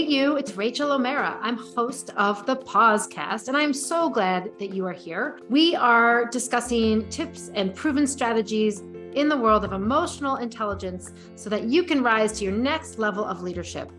Hey, you, it's Rachael O'Meara. I'm host of the Pausecast, and I'm so glad that you are here. We are discussing tips and proven strategies in the world of emotional intelligence so that you can rise to your next level of leadership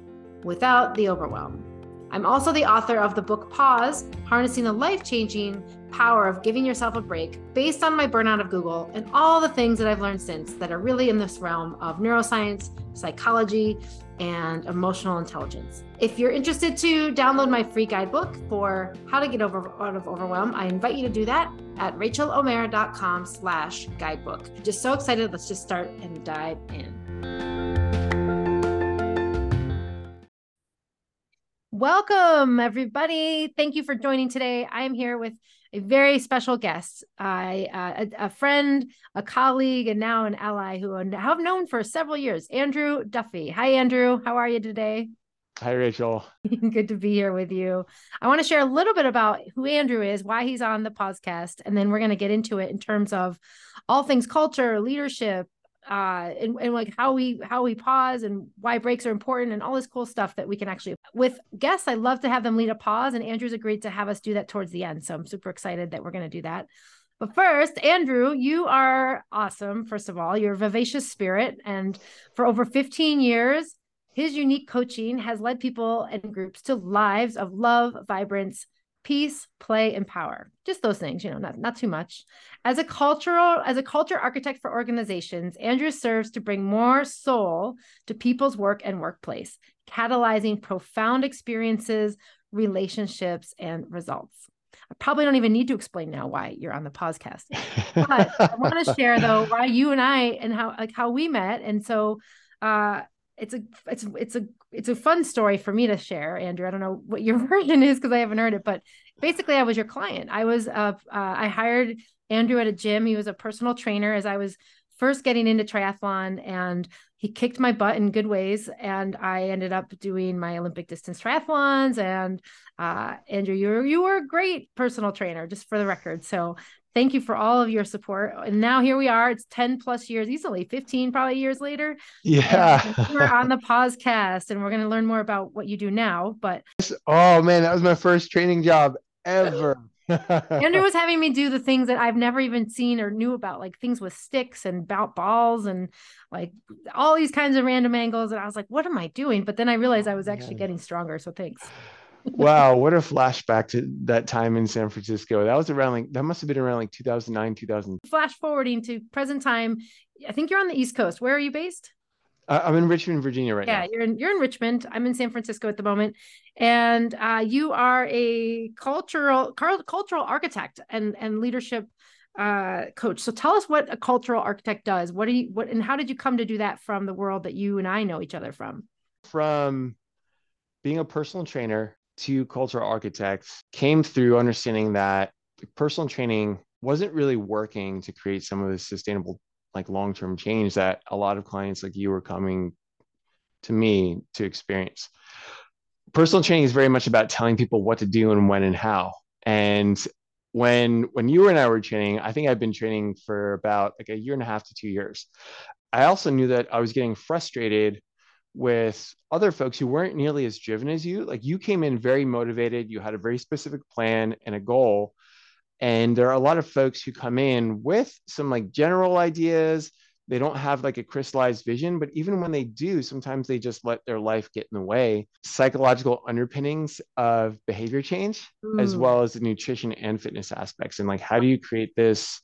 without the overwhelm. I'm also the author of the book Pause Harnessing the Life Changing Power of Giving Yourself a Break, based on my burnout of Google and all the things that I've learned since that are really in this realm of neuroscience, psychology, and emotional intelligence. If you're interested to download my free guidebook for how to get over out of overwhelm, I invite you to do that at rachaelomeara.com slash guidebook. Just so excited. Let's just start and dive in. Welcome, everybody. Thank you for joining today. I am here with a very special guest, I, uh, a, a, friend, a colleague, and now an ally who I have known for several years, Andrew Duffy. Hi, Andrew. How are you today? Hi, Rachael. Good to be here with you. I want to share a little bit about who Andrew is, why he's on the podcast, and then we're going to get into it in terms of all things culture, leadership, uh and, and like how we how we pause and why breaks are important and all this cool stuff that we can actually with guests i love to have them lead a pause and andrew's agreed to have us do that towards the end. So i'm super excited that we're going to do that. But first andrew you are awesome first of all. You're a vivacious spirit. And for over 15 years his unique coaching has led people and groups to lives of love vibrance peace play and power. Just those things you know not, not too much. As a cultural as a culture architect for organizations andrew serves to bring more soul to people's work and workplace catalyzing profound experiences relationships and results. I probably don't even need to explain now why you're on the podcast but i want to share though why you and i and how like how we met. And so uh it's a it's it's a it's a fun story for me to share, Andrew. I don't know what your version is because I haven't heard it, but basically, I was your client. I was uh, uh, I hired Andrew at a gym. He was a personal trainer as I was first getting into triathlon, and he kicked my butt in good ways. And I ended up doing my Olympic distance triathlons. And uh, Andrew, you were you were a great personal trainer, just for the record. So thank you for all of your support. And now here we are. It's 10 plus years, easily 15 probably years later. Yeah. we're on the podcast and we're going to learn more about what you do now. But oh man, that was my first training job ever. Andrew was having me do the things that I've never even seen or knew about, like things with sticks and about balls and like all these kinds of random angles. And I was like, what am I doing? But then I realized I was actually getting stronger. So thanks wow, what a flashback to that time in San Francisco. That was around like that must have been around like 2009, 2000. Flash forwarding to present time. I think you're on the East Coast. Where are you based? Uh, I'm in Richmond, Virginia right yeah, now. Yeah, you're in you're in Richmond. I'm in San Francisco at the moment, and uh, you are a cultural cultural architect and and leadership uh, coach. So tell us what a cultural architect does. What do you what and how did you come to do that from the world that you and I know each other from? From being a personal trainer to cultural architects came through understanding that personal training wasn't really working to create some of the sustainable like long-term change that a lot of clients like you were coming to me to experience. Personal training is very much about telling people what to do and when and how. And when when you and i were training i think i've been training for about like a year and a half to two years. I also knew that i was getting frustrated with other folks who weren't nearly as driven as you. Like you came in very motivated, you had a very specific plan and a goal. And there are a lot of folks who come in with some like general ideas. They don't have like a crystallized vision, but even when they do, sometimes they just let their life get in the way. Psychological underpinnings of behavior change, mm. as well as the nutrition and fitness aspects. And like, how do you create this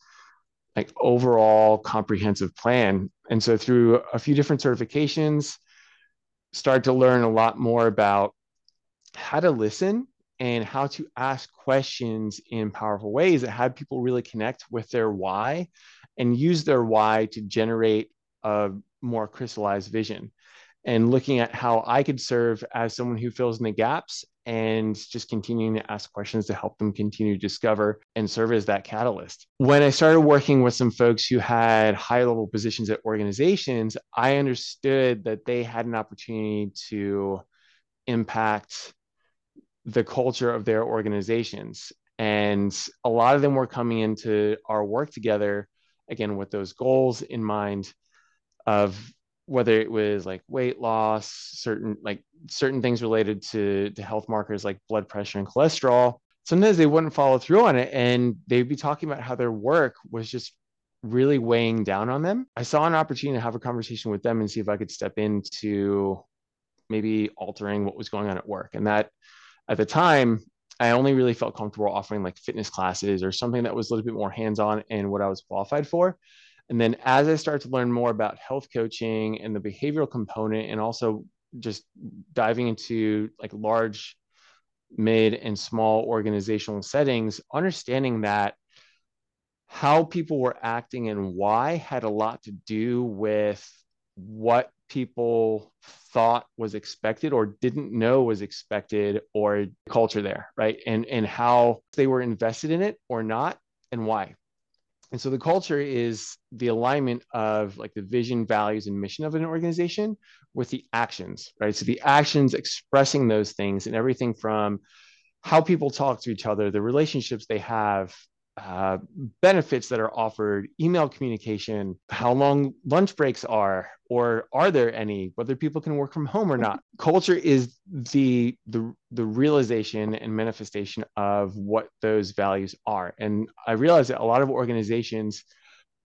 like overall comprehensive plan? And so through a few different certifications, start to learn a lot more about how to listen and how to ask questions in powerful ways that have people really connect with their why and use their why to generate a more crystallized vision and looking at how I could serve as someone who fills in the gaps and just continuing to ask questions to help them continue to discover and serve as that catalyst. When I started working with some folks who had high level positions at organizations, I understood that they had an opportunity to impact the culture of their organizations. And a lot of them were coming into our work together, again, with those goals in mind of whether it was like weight loss, certain like certain things related to to health markers like blood pressure and cholesterol. Sometimes they wouldn't follow through on it and they'd be talking about how their work was just really weighing down on them. I saw an opportunity to have a conversation with them and see if I could step into maybe altering what was going on at work. And that at the time, I only really felt comfortable offering like fitness classes or something that was a little bit more hands on and what I was qualified for. And then as I started to learn more about health coaching and the behavioral component, and also just diving into like large, mid, and small organizational settings, understanding that how people were acting and why had a lot to do with what people thought was expected or didn't know was expected or culture there right? And and how they were invested in it or not and why and so the culture is the alignment of like the vision values and mission of an organization with the actions right? So the actions expressing those things and everything from how people talk to each other the relationships they have uh, benefits that are offered, email communication, how long lunch breaks are, or are there any, whether people can work from home or not. Culture is the the the realization and manifestation of what those values are. And I realized that a lot of organizations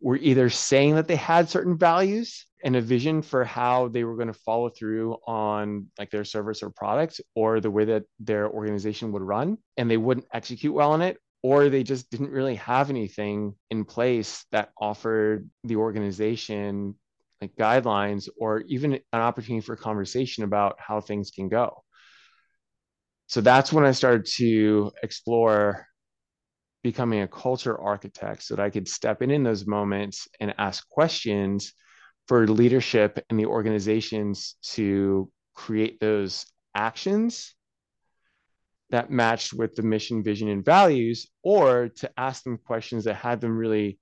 were either saying that they had certain values and a vision for how they were going to follow through on like their service or product or the way that their organization would run and they wouldn't execute well on it or they just didn't really have anything in place that offered the organization like guidelines or even an opportunity for conversation about how things can go. So that's when I started to explore becoming a culture architect so that I could step in in those moments and ask questions for leadership and the organizations to create those actions that matched with the mission, vision, and values, or to ask them questions that had them really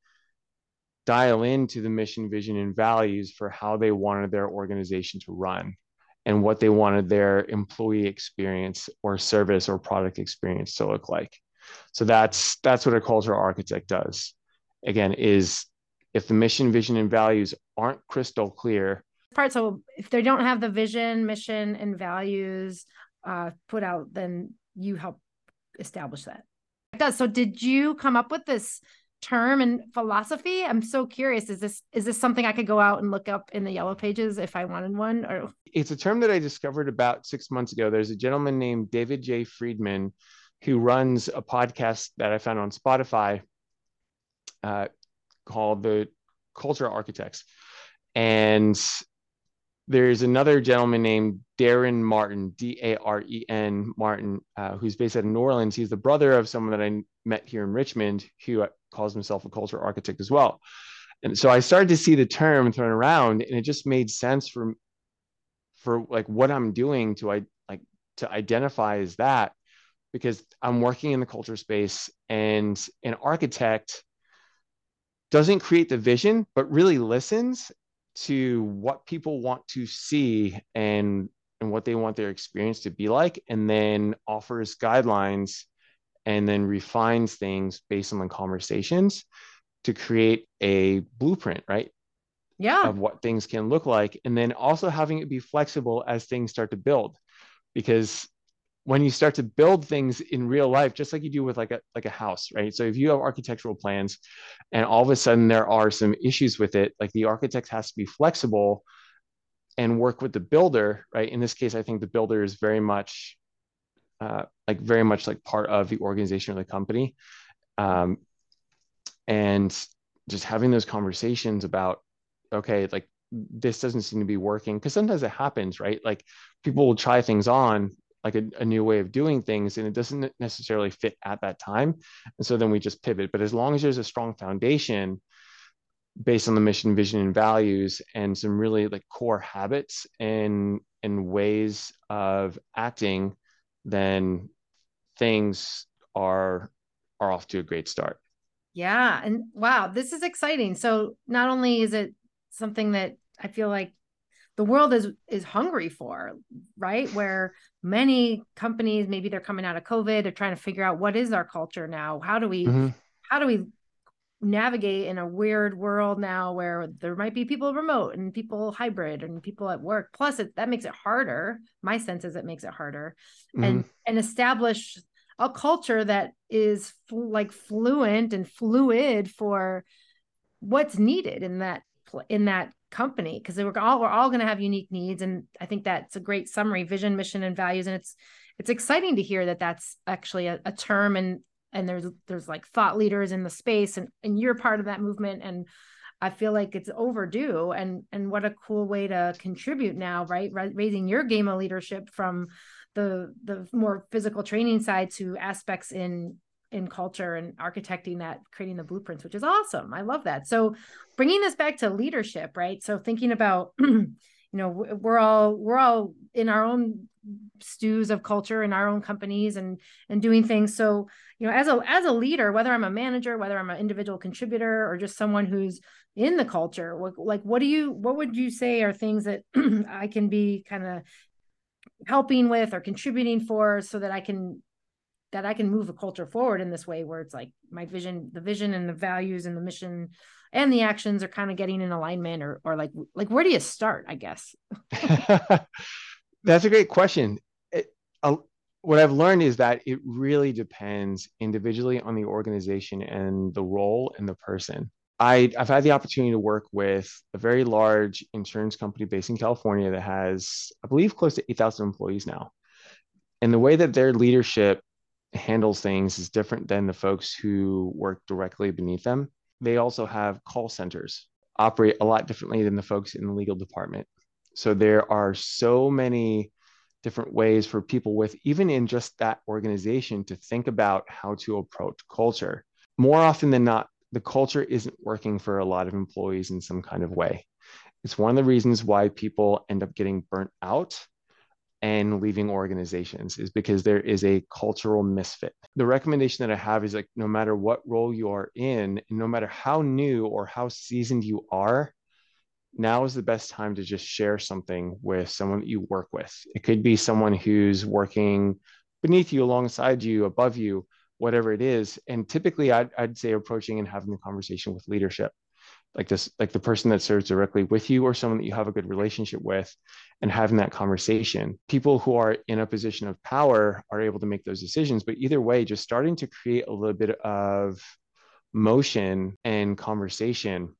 dial into the mission, vision, and values for how they wanted their organization to run and what they wanted their employee experience or service or product experience to look like. So that's that's what a cultural architect does. Again, is if the mission, vision, and values aren't crystal clear. Part so if they don't have the vision, mission, and values uh, put out, then you help establish that. It does. So did you come up with this term and philosophy? I'm so curious. Is this is this something I could go out and look up in the yellow pages if I wanted one? Or it's a term that I discovered about six months ago. There's a gentleman named David J. Friedman who runs a podcast that I found on Spotify uh, called the Culture Architects. And there's another gentleman named Daren Martin, D A R E N Martin, uh, who's based out of New Orleans. He's the brother of someone that I met here in Richmond who calls himself a culture architect as well. And so I started to see the term thrown around, and it just made sense for for like what I'm doing to I like to identify as that because I'm working in the culture space and an architect doesn't create the vision but really listens to what people want to see and and what they want their experience to be like and then offers guidelines and then refines things based on the conversations to create a blueprint right? Yeah. Of what things can look like and then also having it be flexible as things start to build because when you start to build things in real life just like you do with like a like a house right? So if you have architectural plans and all of a sudden there are some issues with it like the architect has to be flexible and work with the builder right? In this case i think the builder is very much uh, like very much like part of the organization or the company. Um, and just having those conversations about okay like this doesn't seem to be working because sometimes it happens right? Like people will try things on like a, a, new way of doing things and it doesn't necessarily fit at that time and so then we just pivot. But as long as there's a strong foundation based on the mission vision and values and some really like core habits and and ways of acting then things are are off to a great start. Yeah and wow this is exciting. So not only is it something that i feel like the world is is hungry for right? Where many companies maybe they're coming out of covid they're trying to figure out what is our culture now? How do we mm-hmm. how do we navigate in a weird world now where there might be people remote and people hybrid and people at work? Plus it, that makes it harder. My sense is it makes it harder. Mm-hmm. and and establish a culture that is fl- like fluent and fluid for what's needed in that in that company because we're all we're all going to have unique needs and i think that's a great summary vision mission and values and it's it's exciting to hear that that's actually a, a term and and there's there's like thought leaders in the space and and you're part of that movement and I feel like it's overdue and and what a cool way to contribute now right? Raising your game of leadership from the the more physical training side to aspects in in culture and architecting that creating the blueprints which is awesome. I love that. So bringing this back to leadership right? So thinking about you know we're all we're all in our own stews of culture in our own companies and and doing things. So you know as a as a leader whether i'm a manager whether i'm an individual contributor or just someone who's in the culture like what do you what would you say are things that i can be kind of helping with or contributing for so that i can that i can move a culture forward in this way where it's like my vision the vision and the values and the mission and the actions are kind of getting in alignment or or like like where do you start i guess That's a great question. It, uh, what I've learned is that it really depends individually on the organization and the role and the person. I, have had the opportunity to work with a very large insurance company based in California that has, I believe, close to 8,000 employees now. And the way that their leadership handles things is different than the folks who work directly beneath them. They also have call centers, operate a lot differently than the folks in the legal department. So there are so many different ways for people with even in just that organization to think about how to approach culture. More often than not, the culture isn't working for a lot of employees in some kind of way. It's one of the reasons why people end up getting burnt out and leaving organizations is because there is a cultural misfit. The recommendation that I have is like no matter what role you are in, no matter how new or how seasoned you are, now is the best time to just share something with someone that you work with. It could be someone who's working beneath you, alongside you, above you, whatever it is. And typically, I'd, I'd say approaching and having a conversation with leadership, like this, like the person that serves directly with you or someone that you have a good relationship with, and having that conversation. People who are in a position of power are able to make those decisions. But either way, just starting to create a little bit of motion and conversation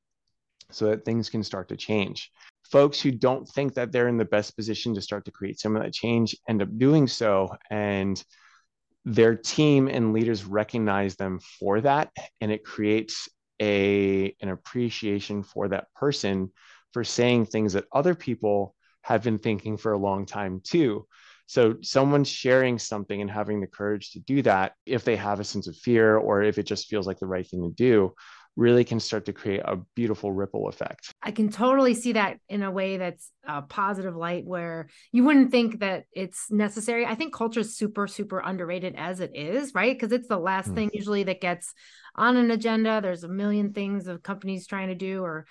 so that things can start to change. Folks who don't think that they're in the best position to start to create some of that change end up doing so. And their team and leaders recognize them for that. And it creates a, an appreciation for that person for saying things that other people have been thinking for a long time too. So someone sharing something and having the courage to do that, if they have a sense of fear or if it just feels like the right thing to do, really can start to create a beautiful ripple effect. I can totally see that in a way that's a positive light where you wouldn't think that it's necessary. I think culture is super, super underrated as it is, right? Because it's the last mm. thing usually that gets on an agenda. There's a million things of companies trying to do or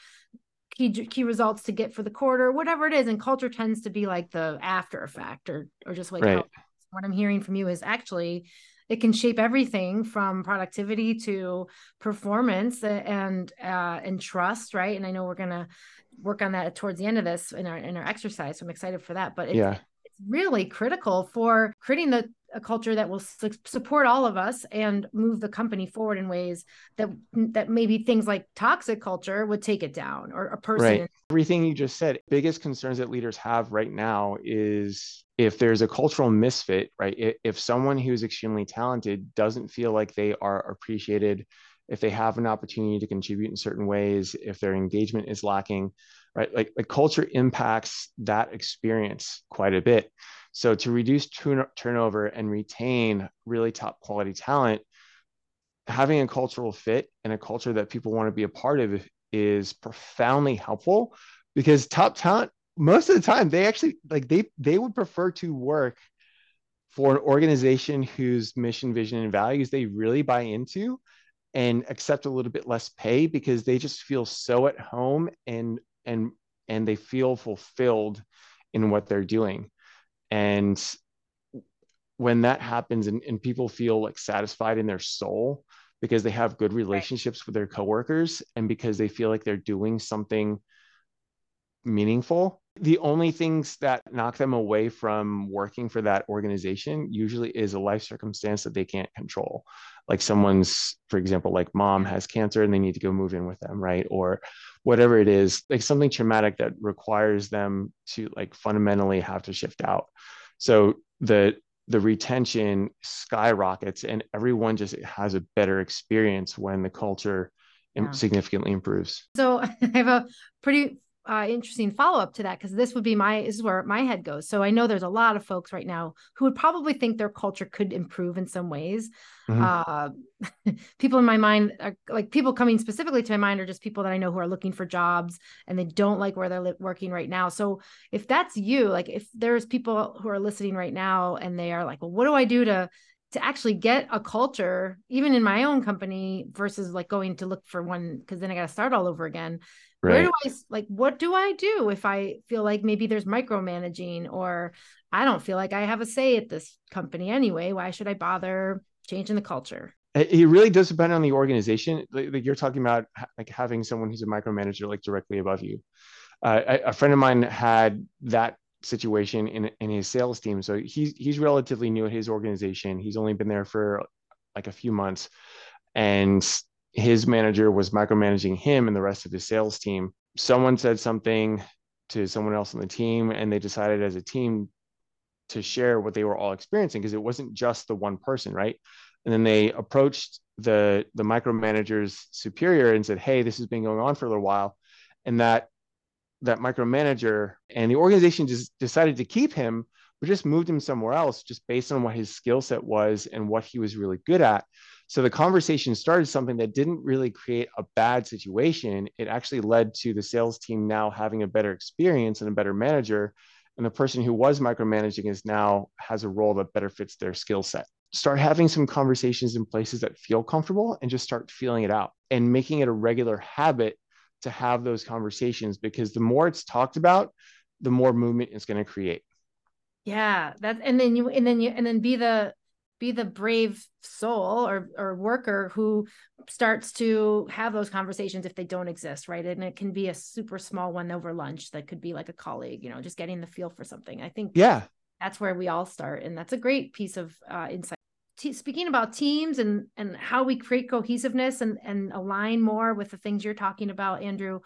key key results to get for the quarter, whatever it is. And culture tends to be like the after effect or or just like right. what I'm hearing from you is actually it can shape everything from productivity to performance and uh, and trust right? And i know we're gonna work on that towards the end of this in our in our exercise so i'm excited for that. But it's, yeah. it's really critical for creating the a culture that will su- support all of us and move the company forward in ways that that maybe things like toxic culture would take it down or a person right everything you just said biggest concerns that leaders have right now is if there's a cultural misfit, right? If someone who's extremely talented doesn't feel like they are appreciated, if they have an opportunity to contribute in certain ways, if their engagement is lacking, right? Like, like culture impacts that experience quite a bit. So to reduce turnover and retain really top quality talent, having a cultural fit and a culture that people want to be a part of is profoundly helpful because top talent most of the time they actually like they they would prefer to work for an organization whose mission vision and values they really buy into and accept a little bit less pay because they just feel so at home and and and they feel fulfilled in what they're doing and when that happens and, and people feel like satisfied in their soul because they have good relationships right. with their coworkers and because they feel like they're doing something meaningful. The only things that knock them away from working for that organization usually is a life circumstance that they can't control. Like someone's, for example, like mom has cancer and they need to go move in with them, right? Or whatever it is, like something traumatic that requires them to like fundamentally have to shift out. So the the retention skyrockets and everyone just has a better experience when the culture yeah. significantly improves. So I have a pretty uh, interesting follow up to that because this would be my this is where my head goes. So I know there's a lot of folks right now who would probably think their culture could improve in some ways. Mm-hmm. Uh, people in my mind, are, like people coming specifically to my mind, are just people that I know who are looking for jobs and they don't like where they're li- working right now. So if that's you, like if there's people who are listening right now and they are like, well, what do I do to to actually get a culture even in my own company versus like going to look for one because then i got to start all over again right. where do i like what do i do if i feel like maybe there's micromanaging or i don't feel like i have a say at this company anyway why should i bother changing the culture it really does depend on the organization like you're talking about like having someone who's a micromanager like directly above you uh, a friend of mine had that situation in in his sales team. So he's he's relatively new at his organization. He's only been there for like a few months, and his manager was micromanaging him and the rest of his sales team. Someone said something to someone else on the team, and they decided as a team to share what they were all experiencing because it wasn't just the one person, right? And then they approached the the micromanager's superior and said, "Hey, this has been going on for a little while," and that that micromanager and the organization just decided to keep him but just moved him somewhere else just based on what his skill set was and what he was really good at so the conversation started something that didn't really create a bad situation. It actually led to the sales team now having a better experience and a better manager. And the person who was micromanaging is now has a role that better fits their skill set. Start having some conversations in places that feel comfortable and just start feeling it out and making it a regular habit to have those conversations because the more it's talked about, the more movement it's going to create. Yeah, that and then you and then you and then be the be the brave soul or or worker who starts to have those conversations if they don't exist, right? And it can be a super small one over lunch that could be like a colleague, you know, just getting the feel for something. I think yeah, that's where we all start, and that's a great piece of uh, insight speaking about teams and and how we create cohesiveness and and align more with the things you're talking about andrew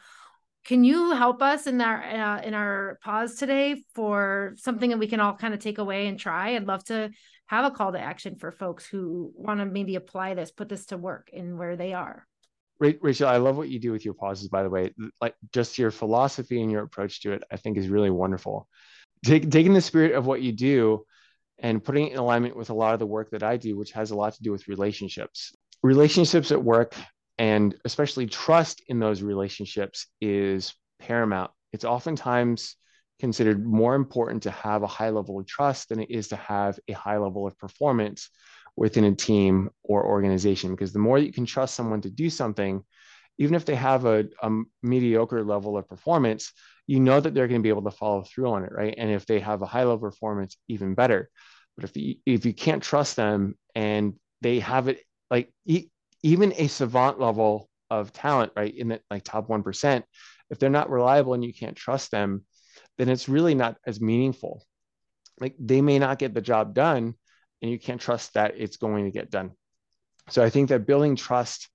can you help us in our uh, in our pause today for something that we can all kind of take away and try i'd love to have a call to action for folks who want to maybe apply this put this to work in where they are Rachael, I love what you do with your pauses, by the way. Like just your philosophy and your approach to it, I think is really wonderful. Take, taking the spirit of what you do and putting it in alignment with a lot of the work that I do, which has a lot to do with relationships. Relationships at work and especially trust in those relationships is paramount. It's oftentimes considered more important to have a high level of trust than it is to have a high level of performance within a team or organization. Because the more you can trust someone to do something, even if they have a, a mediocre level of performance, you know that they're going to be able to follow through on it, right? And if they have a high level of performance, even better. But if you, if you can't trust them and they have it like e- even a savant level of talent, right, in the like top one percent, if they're not reliable and you can't trust them, then it's really not as meaningful. Like they may not get the job done, and you can't trust that it's going to get done. So I think that building trust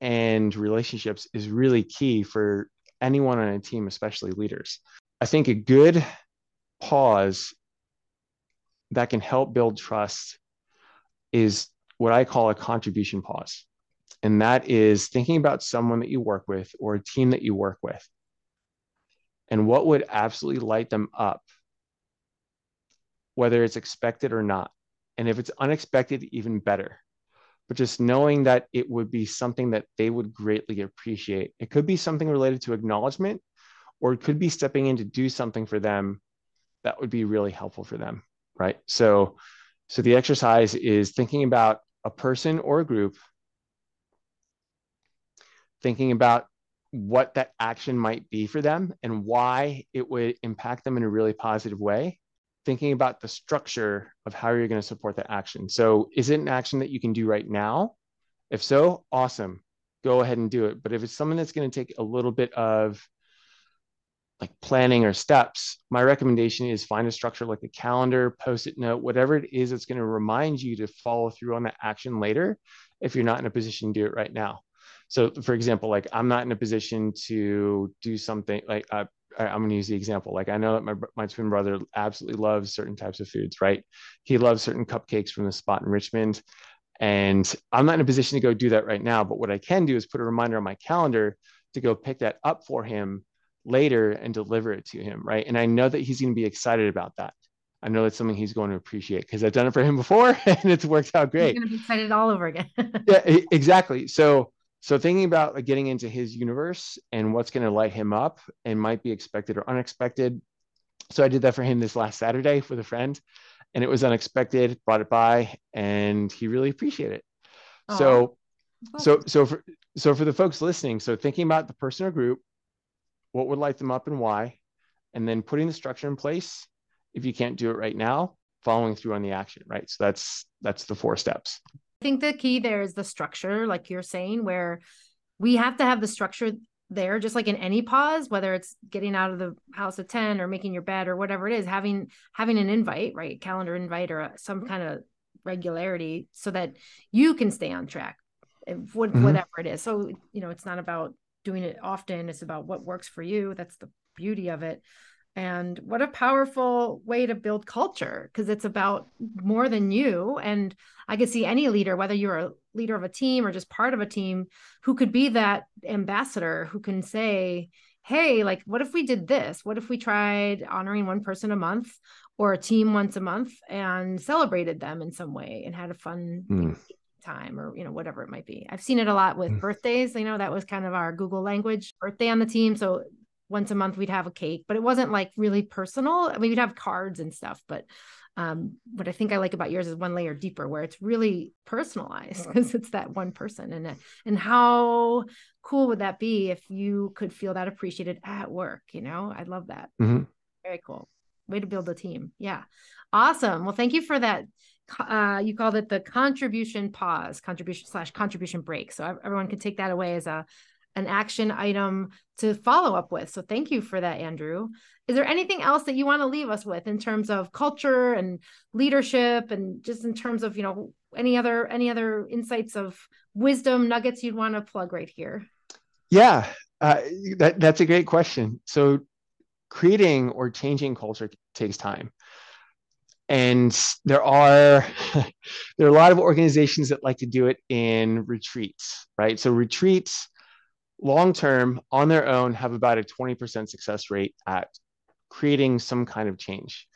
and relationships is really key for anyone on a team, especially leaders. I think a good pause that can help build trust is what I call a contribution pause. And that is thinking about someone that you work with or a team that you work with and what would absolutely light them up, whether it's expected or not. And if it's unexpected, even better but just knowing that it would be something that they would greatly appreciate. It could be something related to acknowledgement, or it could be stepping in to do something for them that would be really helpful for them, right? So, so the exercise is thinking about a person or a group, thinking about what that action might be for them and why it would impact them in a really positive way thinking about the structure of how you're going to support that action. So, is it an action that you can do right now If so, awesome. Go ahead and do it. But if it's something that's going to take a little bit of like planning or steps, my recommendation is find a structure like a calendar, post it note, whatever it is that's going to remind you to follow through on that action later if you're not in a position to do it right now. So, for example, like I'm not in a position to do something like uh, I'm going to use the example. Like I know that my my twin brother absolutely loves certain types of foods, right? He loves certain cupcakes from the spot in Richmond. And I'm not in a position to go do that right now. But what I can do is put a reminder on my calendar to go pick that up for him later and deliver it to him, right? And I know that he's going to be excited about that. I know that's something he's going to appreciate because I've done it for him before and it's worked out great. He's going to be excited all over again. yeah, exactly. So so thinking about like, getting into his universe and what's going to light him up and might be expected or unexpected. So I did that for him this last Saturday with a friend, and it was unexpected. Brought it by, and he really appreciated it. Aww. So, so so for so for the folks listening, so thinking about the person or group, what would light them up and why, and then putting the structure in place. If you can't do it right now, following through on the action. Right. So that's that's the four steps. I think the key there is the structure, like you're saying, where we have to have the structure there, just like in any pause, whether it's getting out of the house at 10 or making your bed or whatever it is, having having an invite, right? Calendar invite or some kind of regularity so that you can stay on track what, mm-hmm. whatever it is. So, you know, it's not about doing it often, it's about what works for you. That's the beauty of it. And what a powerful way to build culture because it's about more than you. And I could see any leader, whether you're a leader of a team or just part of a team, who could be that ambassador who can say, Hey, like, what if we did this? What if we tried honoring one person a month or a team once a month and celebrated them in some way and had a fun mm. time or, you know, whatever it might be? I've seen it a lot with mm. birthdays. You know, that was kind of our Google language birthday on the team. So once a month we'd have a cake, but it wasn't like really personal. I mean, we'd have cards and stuff, but um, what I think I like about yours is one layer deeper, where it's really personalized because it's that one person. And and how cool would that be if you could feel that appreciated at work? You know, I love that. Mm-hmm. Very cool. Way to build a team. Yeah, awesome. Well, thank you for that. Uh, you called it the contribution pause, contribution slash contribution break. So everyone can take that away as a an action item to follow up with. So thank you for that, Andrew. Is there anything else that you want to leave us with in terms of culture and leadership and just in terms of, you know, any other any other insights of wisdom nuggets you'd want to plug right here? Yeah, uh, that, that's a great question. So creating or changing culture takes time and there are there are a lot of organizations that like to do it in retreats right so retreats long term on their own have about a 20% success rate at creating some kind of change.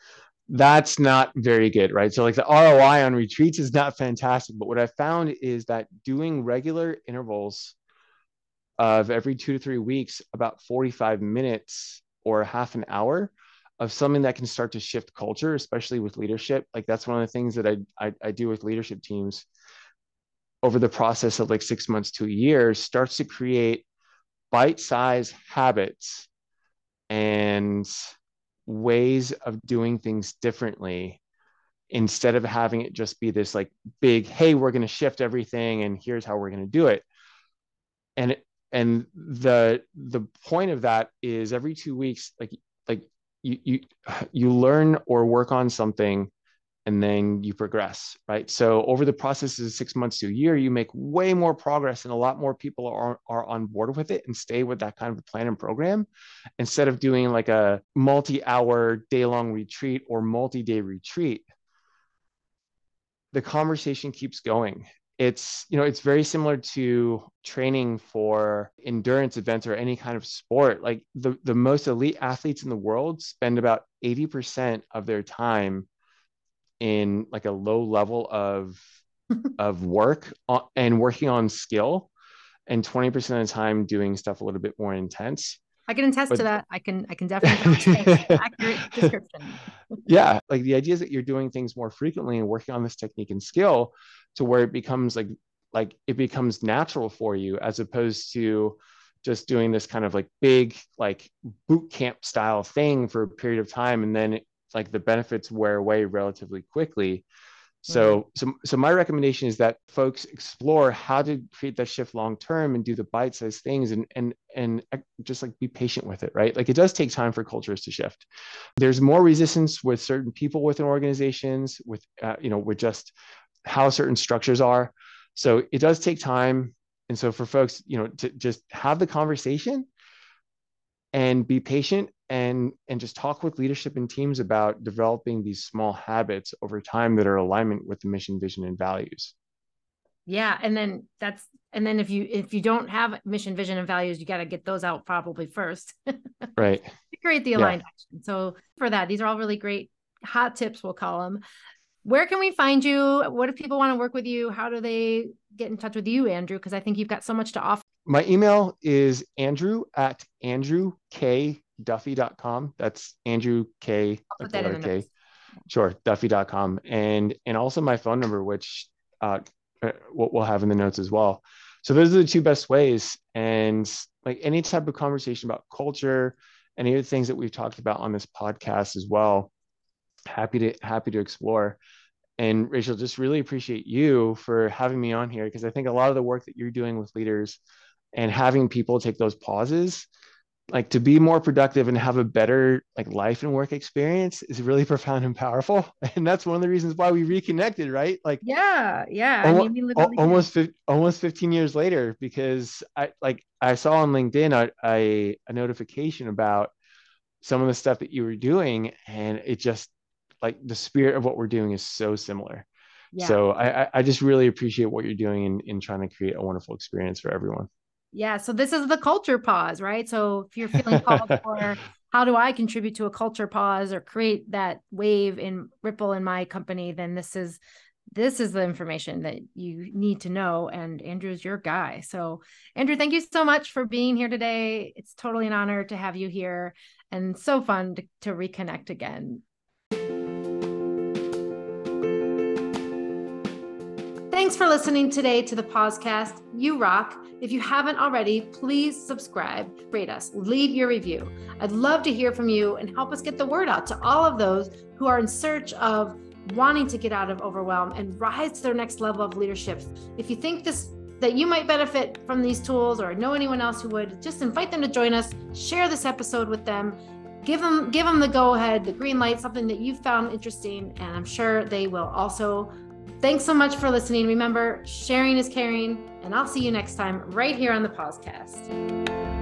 That's not very good right? So like the roi on retreats is not fantastic but what i found is that doing regular intervals of every two to three weeks about 45 minutes or half an hour of something that can start to shift culture especially with leadership like that's one of the things that i, I, I do with leadership teams over the process of like six months to a year starts to create bite-sized habits and ways of doing things differently instead of having it just be this like big hey we're going to shift everything and here's how we're going to do it. And and the the point of that is every 2 weeks like like you you you learn or work on something and then you progress, right? So over the process of six months to a year, you make way more progress and a lot more people are, are on board with it and stay with that kind of a plan and program instead of doing like a multi-hour day-long retreat or multi-day retreat. The conversation keeps going. It's, you know, it's very similar to training for endurance events or any kind of sport. Like the, the most elite athletes in the world spend about 80% of their time in like a low level of of work uh, and working on skill and 20% of the time doing stuff a little bit more intense. I can attest but, to that. I can i can definitely accurate description. Yeah like the idea is that you're doing things more frequently and working on this technique and skill to where it becomes like like it becomes natural for you as opposed to just doing this kind of like big like boot camp style thing for a period of time and then like the benefits wear away relatively quickly So, mm-hmm. so, so my recommendation is that folks explore how to create that shift long term and do the bite-sized things and and and just like be patient with it, right? Like it does take time for cultures to shift. There's more resistance with certain people within organizations, with uh, you know, with just how certain structures are. So it does take time. And so for folks, you know, to just have the conversation and be patient and and just talk with leadership and teams about developing these small habits over time that are alignment with the mission vision and values. Yeah and then that's and then if you if you don't have mission vision and values you got to get those out probably first. Right. To create the aligned yeah. action. So for that these are all really great hot tips we'll call them where can we find you? What if people want to work with you? How do they get in touch with you andrew? Because i think you've got so much to offer my email is andrew at andrewkduffy.com. That's Andrew K. Like that letter K. Sure, duffy.com. And and also my phone number, which uh, uh we'll have in the notes as well. So those are the two best ways. And like any type of conversation about culture, any of the things that we've talked about on this podcast as well, happy to happy to explore. And Rachael, just really appreciate you for having me on here because I think a lot of the work that you're doing with leaders and having people take those pauses like to be more productive and have a better like life and work experience is really profound and powerful. And that's one of the reasons why we reconnected right? Like yeah yeah. Almost, I mean, almost, almost 15 years later because i like i saw on linkedin a, notification about some of the stuff that you were doing and it just like the spirit of what we're doing is so similar. Yeah. so I, I just really appreciate what you're doing in, in trying to create a wonderful experience for everyone yeah. So this is the culture pause, right? So if you're feeling called for how do I contribute to a culture pause or create that wave in ripple in my company, then this is this is the information that you need to know. And Andrew's your guy. So Andrew, thank you so much for being here today. It's totally an honor to have you here and so fun to, to reconnect again. Thanks for listening today to the podcast. You rock. If you haven't already, please subscribe, rate us, leave your review. I'd love to hear from you and help us get the word out to all of those who are in search of wanting to get out of overwhelm and rise to their next level of leadership. If you think this that you might benefit from these tools or know anyone else who would, just invite them to join us, share this episode with them, give them give them the go ahead, the green light, something that you found interesting, and I'm sure they will also Thanks so much for listening. Remember, sharing is caring, and I'll see you next time right here on the podcast.